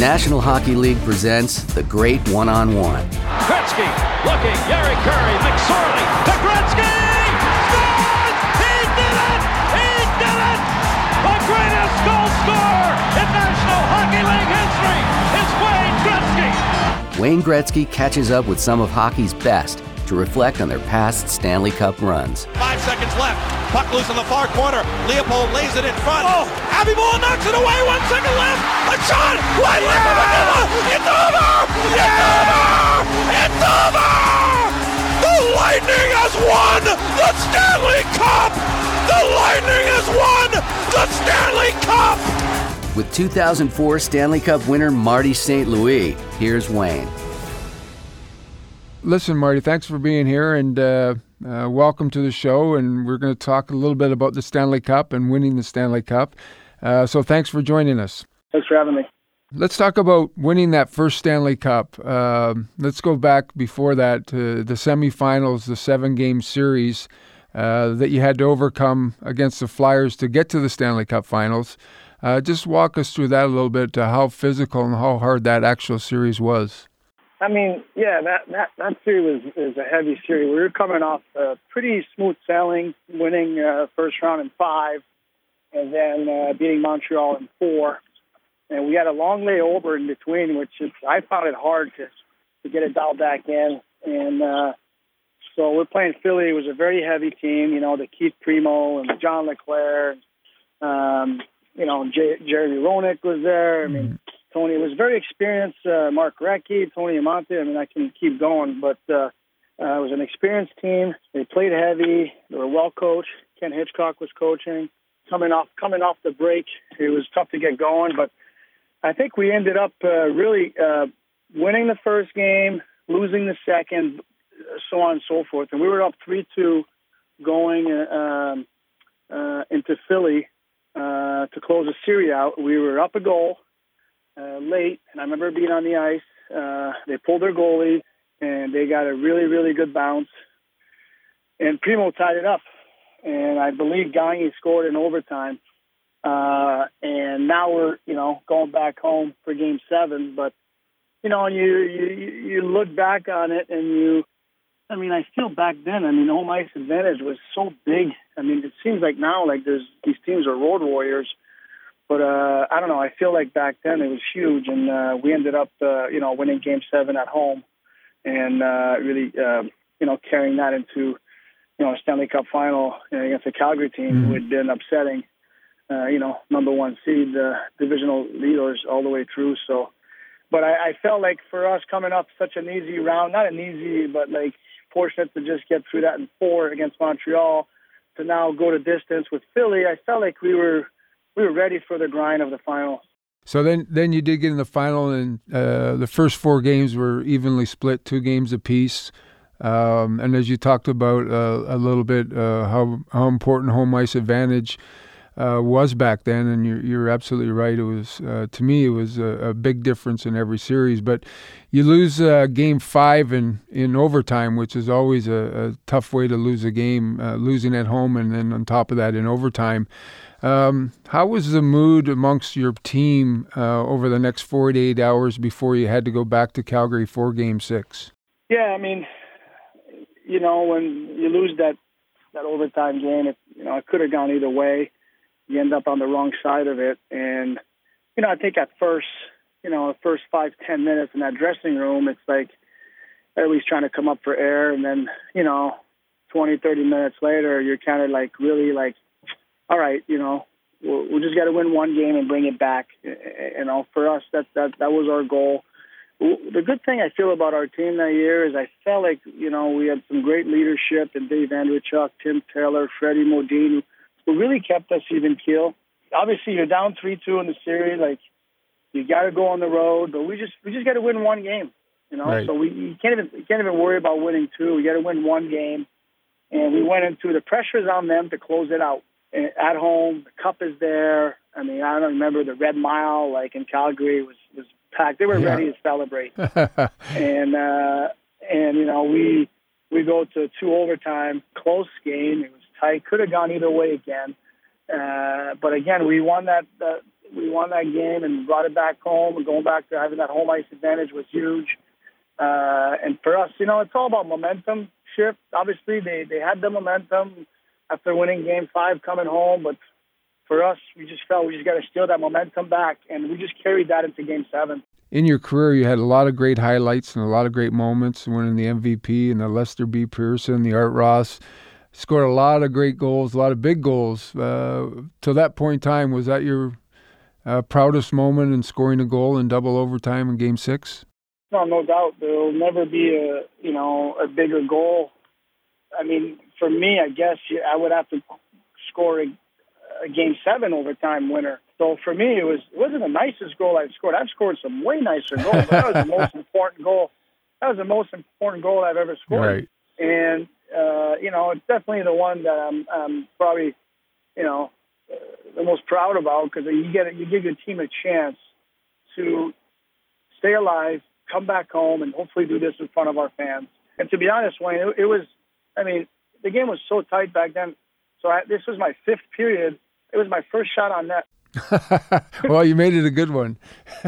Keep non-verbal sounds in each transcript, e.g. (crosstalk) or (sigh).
National Hockey League presents the Great One on One. Gretzky looking, Jari Kurri, McSorley, to Gretzky! Scores! He did it! He did it! The greatest goal scorer in National Hockey League history is Wayne Gretzky! Wayne Gretzky catches up with some of hockey's best to reflect on their past Stanley Cup runs. Five seconds left. Puck loose in the far corner. Leopold lays it in front. Oh, Abby Moore knocks it away. One second left. A shot. Wide left of Manila. It's over. It's over. It's over. The Lightning has won the Stanley Cup. The Lightning has won the Stanley Cup. With 2004 Stanley Cup winner Marty St. Louis, here's Wayne. Listen, Marty, thanks for being here and uh, uh, welcome to the show. And we're going to talk a little bit about the Stanley Cup and winning the Stanley Cup. Uh, so thanks for joining us. Thanks for having me. Let's talk about winning that first Stanley Cup. Uh, let's go back before that to the semifinals, the seven game series uh, that you had to overcome against the Flyers to get to the Stanley Cup finals. Uh, just walk us through that a little bit, to how physical and how hard that actual series was. I mean, yeah, that that that series was is a heavy series. We were coming off a pretty smooth sailing, winning uh, first round in five, and then uh, beating Montreal in four. And we had a long layover in between, which is, I found it hard to to get it dialed back in. And uh, so we're playing Philly. It was a very heavy team, you know, the Keith Primeau and John LeClair. Um, you know, J- Jerry Roenick was there. I mean, Tony was very experienced. Uh, Mark Recchi, Tony Amonte. I mean, I can keep going, but uh, uh, it was an experienced team. They played heavy. They were well coached. Ken Hitchcock was coaching. Coming off coming off the break, it was tough to get going, but I think we ended up uh, really uh, winning the first game, losing the second, so on and so forth. And we were up three two, going uh, um, uh, into Philly uh, to close the series out. We were up a goal uh, late, and I remember being on the ice. Uh, they pulled their goalie, and they got a really, really good bounce. And Primeau tied it up, and I believe Gagne scored in overtime. Uh, and now we're, you know, going back home for Game Seven. But you know, and you you you look back on it, and you, I mean, I feel back then. I mean, home ice advantage was so big. I mean, it seems like now, like there's these teams are road warriors but uh, I don't know. I feel like back then it was huge, and uh, we ended up, uh, you know, winning Game Seven at home, and uh, really, uh, you know, carrying that into, you know, a Stanley Cup final against a Calgary team mm-hmm. who had been upsetting, uh, you know, number one seed, uh, divisional leaders all the way through. So, but I, I felt like for us coming up such an easy round, not an easy, but like fortunate to just get through that in four against Montreal, to now go to distance with Philly. I felt like we were we were ready for the grind of the final. So then, then you did get in the final, and uh, the first four games were evenly split, two games apiece. Um, and as you talked about uh, a little bit, uh, how how important home ice advantage uh, was back then, and you're, you're absolutely right. It was uh, to me, it was a, a, big difference in every series. But you lose uh, game five in in overtime, which is always a, a tough way to lose a game, losing at home, and then on top of that in overtime. Um, how was the mood amongst your team uh, over the next 48 hours before you had to go back to Calgary for Game Six? Yeah, I mean, you know, when you lose that that overtime game, it you know it could have gone either way. You end up on the wrong side of it, and you know, I think at first, you know, the first five ten minutes in that dressing room, it's like everybody's trying to come up for air, and then you know, 20, 30 minutes later, you're kind of like really like all right, you know, we just got to win one game and bring it back. You know, for us, that that that was our goal. The good thing I feel about our team that year is I felt like you know we had some great leadership and Dave Andreychuk, Tim Taylor, Freddie Modin, who really kept us even keel. Obviously, you're down three two in the series, like you got to go on the road, but we just we just got to win one game. You know, right. so we you can't even you can't even worry about winning two. We got to win one game, and we went into the pressure's on them to close it out at home. The cup is there. I mean, I don't remember the Red Mile like in Calgary was was packed. They were yeah. ready to celebrate, (laughs) and uh, and you know we we go to two overtime, close game. It was tight. Could have gone either way again, uh, but again we won that. Uh, we won that game and brought it back home. And going back to having that home ice advantage was huge. Uh, and for us, you know, it's all about momentum shift. Obviously, they they had the momentum after winning Game Five coming home, but for us, we just felt we just got to steal that momentum back, and we just carried that into Game Seven. In your career, you had a lot of great highlights and a lot of great moments, winning the MVP and the Lester B. Pearson, the Art Ross. Scored a lot of great goals, a lot of big goals. Uh, to that point in time, was that your uh, proudest moment in scoring a goal in double overtime in Game Six? No, no doubt. There will never be a you know a bigger goal. I mean, for me, I guess I would have to score a, a game seven overtime winner. So for me, it was it wasn't the nicest goal I've scored. I've scored some way nicer goals. But that was the most (laughs) important goal. That was the most important goal I've ever scored. Right. And uh, you know, it's definitely the one that I'm, I'm probably, you know, uh, the most proud about because you get you give your team a chance to stay alive, come back home, and hopefully do this in front of our fans. And to be honest, Wayne, it, it was, I mean, the game was so tight back then. So I, this was my fifth period. It was my first shot on net. (laughs) well, you made it a good one. (laughs)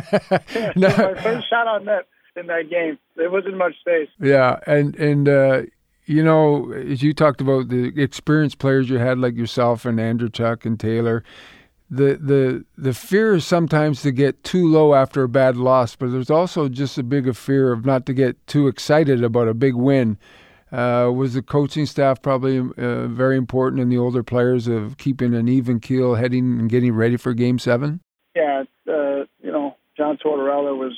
yeah, no. my first shot on net in that game. There wasn't much space. Yeah, and and uh, you know, as you talked about the experienced players you had, like yourself and Andreychuk and Taylor, the the the fear is sometimes to get too low after a bad loss, but there's also just a bigger fear of not to get too excited about a big win. Uh, was the coaching staff probably uh, very important in the older players of keeping an even keel, heading and getting ready for Game Seven? Yeah, uh, you know, John Tortorella was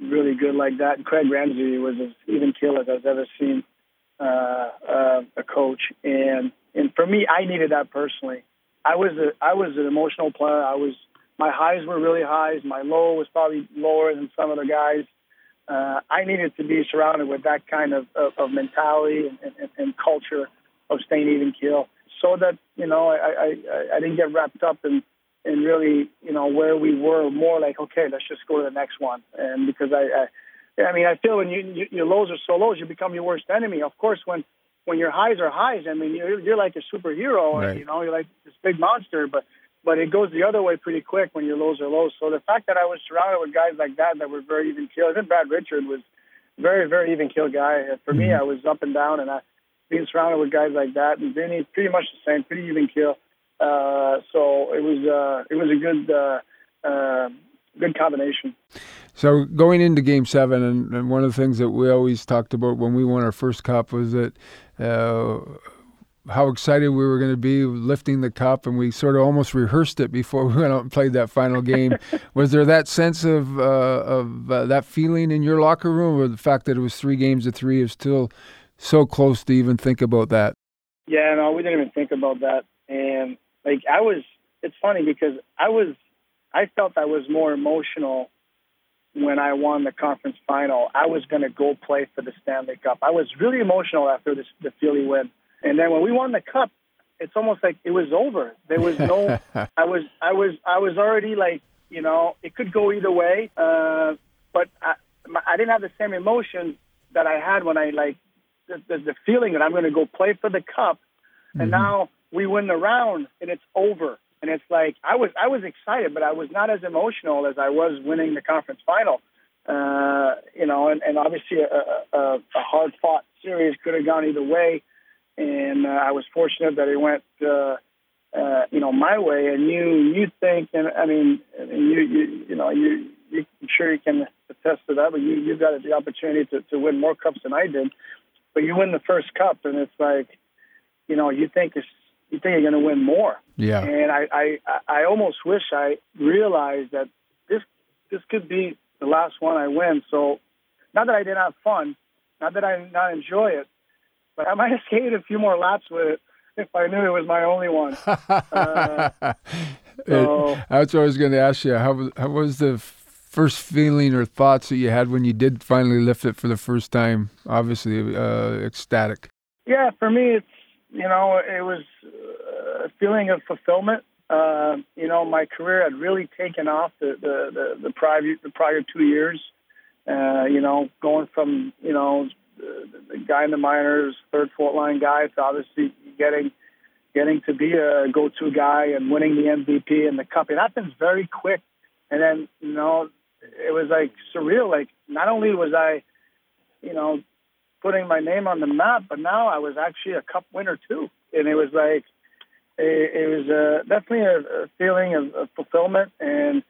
really good like that, and Craig Ramsay was as even keel as I've ever seen uh, uh, a coach. And and for me, I needed that personally. I was a I was an emotional player. I was my highs were really highs. My low was probably lower than some of the guys uh, I needed to be surrounded with that kind of, of, of mentality and, and, and culture of staying even keel, so that you know I, I, I didn't get wrapped up in in really you know where we were. More like okay, let's just go to the next one. And because I, I, I mean, I feel when you, you your lows are so lows, you become your worst enemy. Of course, when when your highs are highs, I mean, you're, you're like a superhero. Right. You know, you're like this big monster, but but it goes the other way pretty quick when your lows are low. So the fact that I was surrounded with guys like that that were very even keel, even Brad Richard was very, very even keel guy. For me, mm-hmm. I was up and down, and I being surrounded with guys like that, and Vinny pretty much the same, pretty even keel. Uh, so it was uh, it was a good uh, uh, good combination. So going into Game Seven, and, and, one of the things that we always talked about when we won our first cup was that uh, how excited we were going to be lifting the cup, and we sort of almost rehearsed it before (laughs) we went out and played that final game. (laughs) was there that sense of uh, of uh, that feeling in your locker room, or the fact that it was three games to three is still so close to even think about that? Yeah, no, we didn't even think about that, and like I was. It's funny because I was, I felt I was more emotional when I won the conference final. I was going to go play for the Stanley Cup. I was really emotional after this, the Philly win and then when we won the cup, it's almost like it was over. There was no. (laughs) I was I was I was already like you know it could go either way, uh, but I, I didn't have the same emotion that I had when I like the, the, the feeling that I'm going to go play for the cup, and mm-hmm. now we win the round and it's over. And it's like I was I was excited, but I was not as emotional as I was winning the conference final. Uh, you know, and, and obviously a, a, a hard fought series could have gone either way and uh, I was fortunate that it went, uh, uh, you know, my way. And you, you think, and I mean, and you, you, you know, you, you, I'm sure you can attest to that. But you, you got the opportunity to, to win more cups than I did. But you win the first cup, and it's like, you know, you think it's, you think you're going to win more. Yeah. And I, I, I almost wish I realized that this, this could be the last one I win. So, not that I didn't have fun, not that I did not enjoy it, but I might have skated a few more laps with it if I knew it was my only one. (laughs) Uh, so, that's what I was always going to ask you. How, how was the first feeling or thoughts that you had when you did finally lift it for the first time? Obviously, uh, ecstatic. Yeah, for me, it's you know, it was a feeling of fulfillment. Uh, you know, my career had really taken off the the the, the prior the prior two years. Uh, you know, going from you know the, guy in the minors, third, fourth line guy. It's obviously getting getting to be a go-to guy and winning the MVP and the cup. It happens very quick, and then you know it was like surreal. Like not only was I, you know, putting my name on the map, but now I was actually a cup winner too, and it was like it, it was uh, definitely a, a feeling of, of fulfillment. And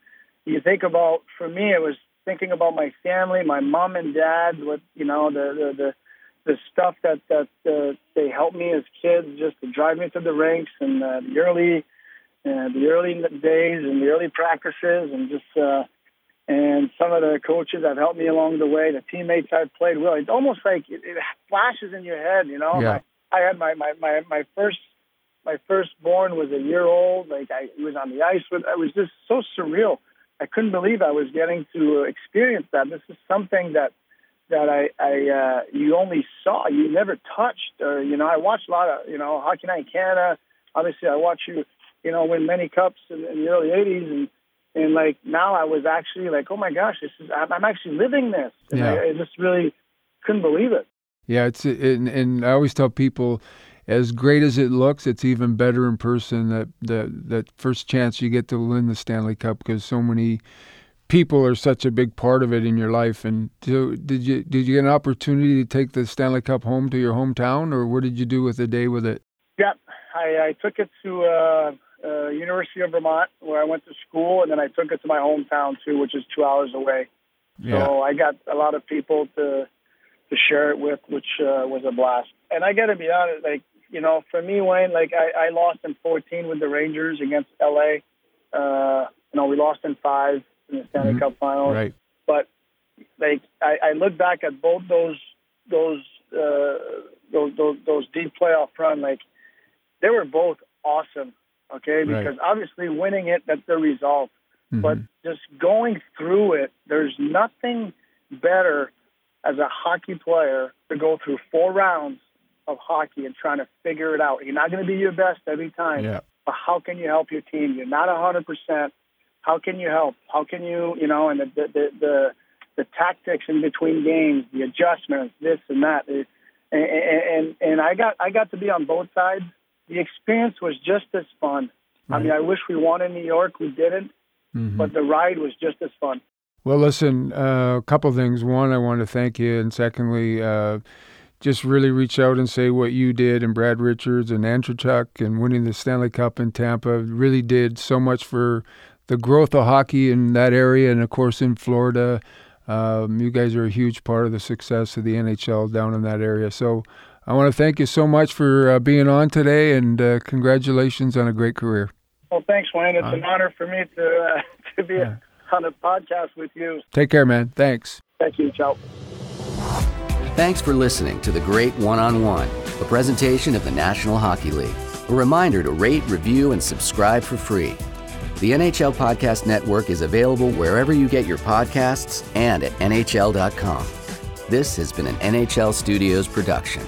you think about for me, it was thinking about my family, my mom and dad, what you know the the, the the stuff that that uh, they helped me as kids just to drive me to the rinks and uh, the early uh, the early days and the early practices and just uh, and some of the coaches that helped me along the way, the teammates I've played with. It's almost like it, it flashes in your head, you know. Yeah. I, I had my, my my my first my firstborn was a year old. Like I was on the ice with. It was just so surreal. I couldn't believe I was getting to experience that. This is something that that I, I uh, you only saw, you never touched. Or you know, I watched a lot of you know Hockey Night in Canada. Obviously, I watched you you know win many cups in, in the early '80s, and and like now I was actually like, oh my gosh, this is I'm, I'm actually living this. And Yeah. I, I just really couldn't believe it. Yeah, it's and, and I always tell people, as great as it looks, it's even better in person. That that that first chance you get to win the Stanley Cup because so many people are such a big part of it in your life. And so, did you did you get an opportunity to take the Stanley Cup home to your hometown, or what did you do with the day with it? Yeah, I, I took it to uh, uh, University of Vermont where I went to school, and then I took it to my hometown too, which is two hours away. Yeah. So I got a lot of people to to share it with, which uh, was a blast. And I got to be honest, like you know, for me, Wayne, like I, I lost in 14 with the Rangers against LA. Uh, you know, we lost in five in the Stanley Mhm. Cup Finals. right. But like I, I look back at both those those uh, those, those those deep playoff run, like they were both awesome. Okay, Right. because obviously winning it, that's the result but Mhm. just going through it, there's nothing better as a hockey player to go through four rounds of hockey and trying to figure it out. You're not going to be your best every time, yeah, but how can you help your team? You're not 100%. How can you help? How can you, you know, and the the the, the, the tactics in between games, the adjustments, this and that. It- And, and and I got I got to be on both sides. The experience was just as fun. I mean, I wish we won in New York. We didn't Mhm. but the ride was just as fun. Well, listen, uh, a couple things. One, I want to thank you, and secondly, uh, just really reach out and say what you did, and Brad Richards and Andreychuk, and winning the Stanley Cup in Tampa really did so much for the growth of hockey in that area, and of course in Florida. Um, you guys are a huge part of the success of the NHL down in that area. So I want to thank you so much for uh, being on today, and uh, congratulations on a great career. Well, thanks, Wayne. It's Uh, an honor for me to uh, (laughs) to be Yeah. on a podcast with you. Take care, man. Thanks. Thank you, Ciao. Thanks for listening to The Great One on One, a presentation of the National Hockey League. A reminder to rate, review, and subscribe for free. The NHL Podcast Network is available wherever you get your podcasts and at NHL.com. This has been an NHL Studios production.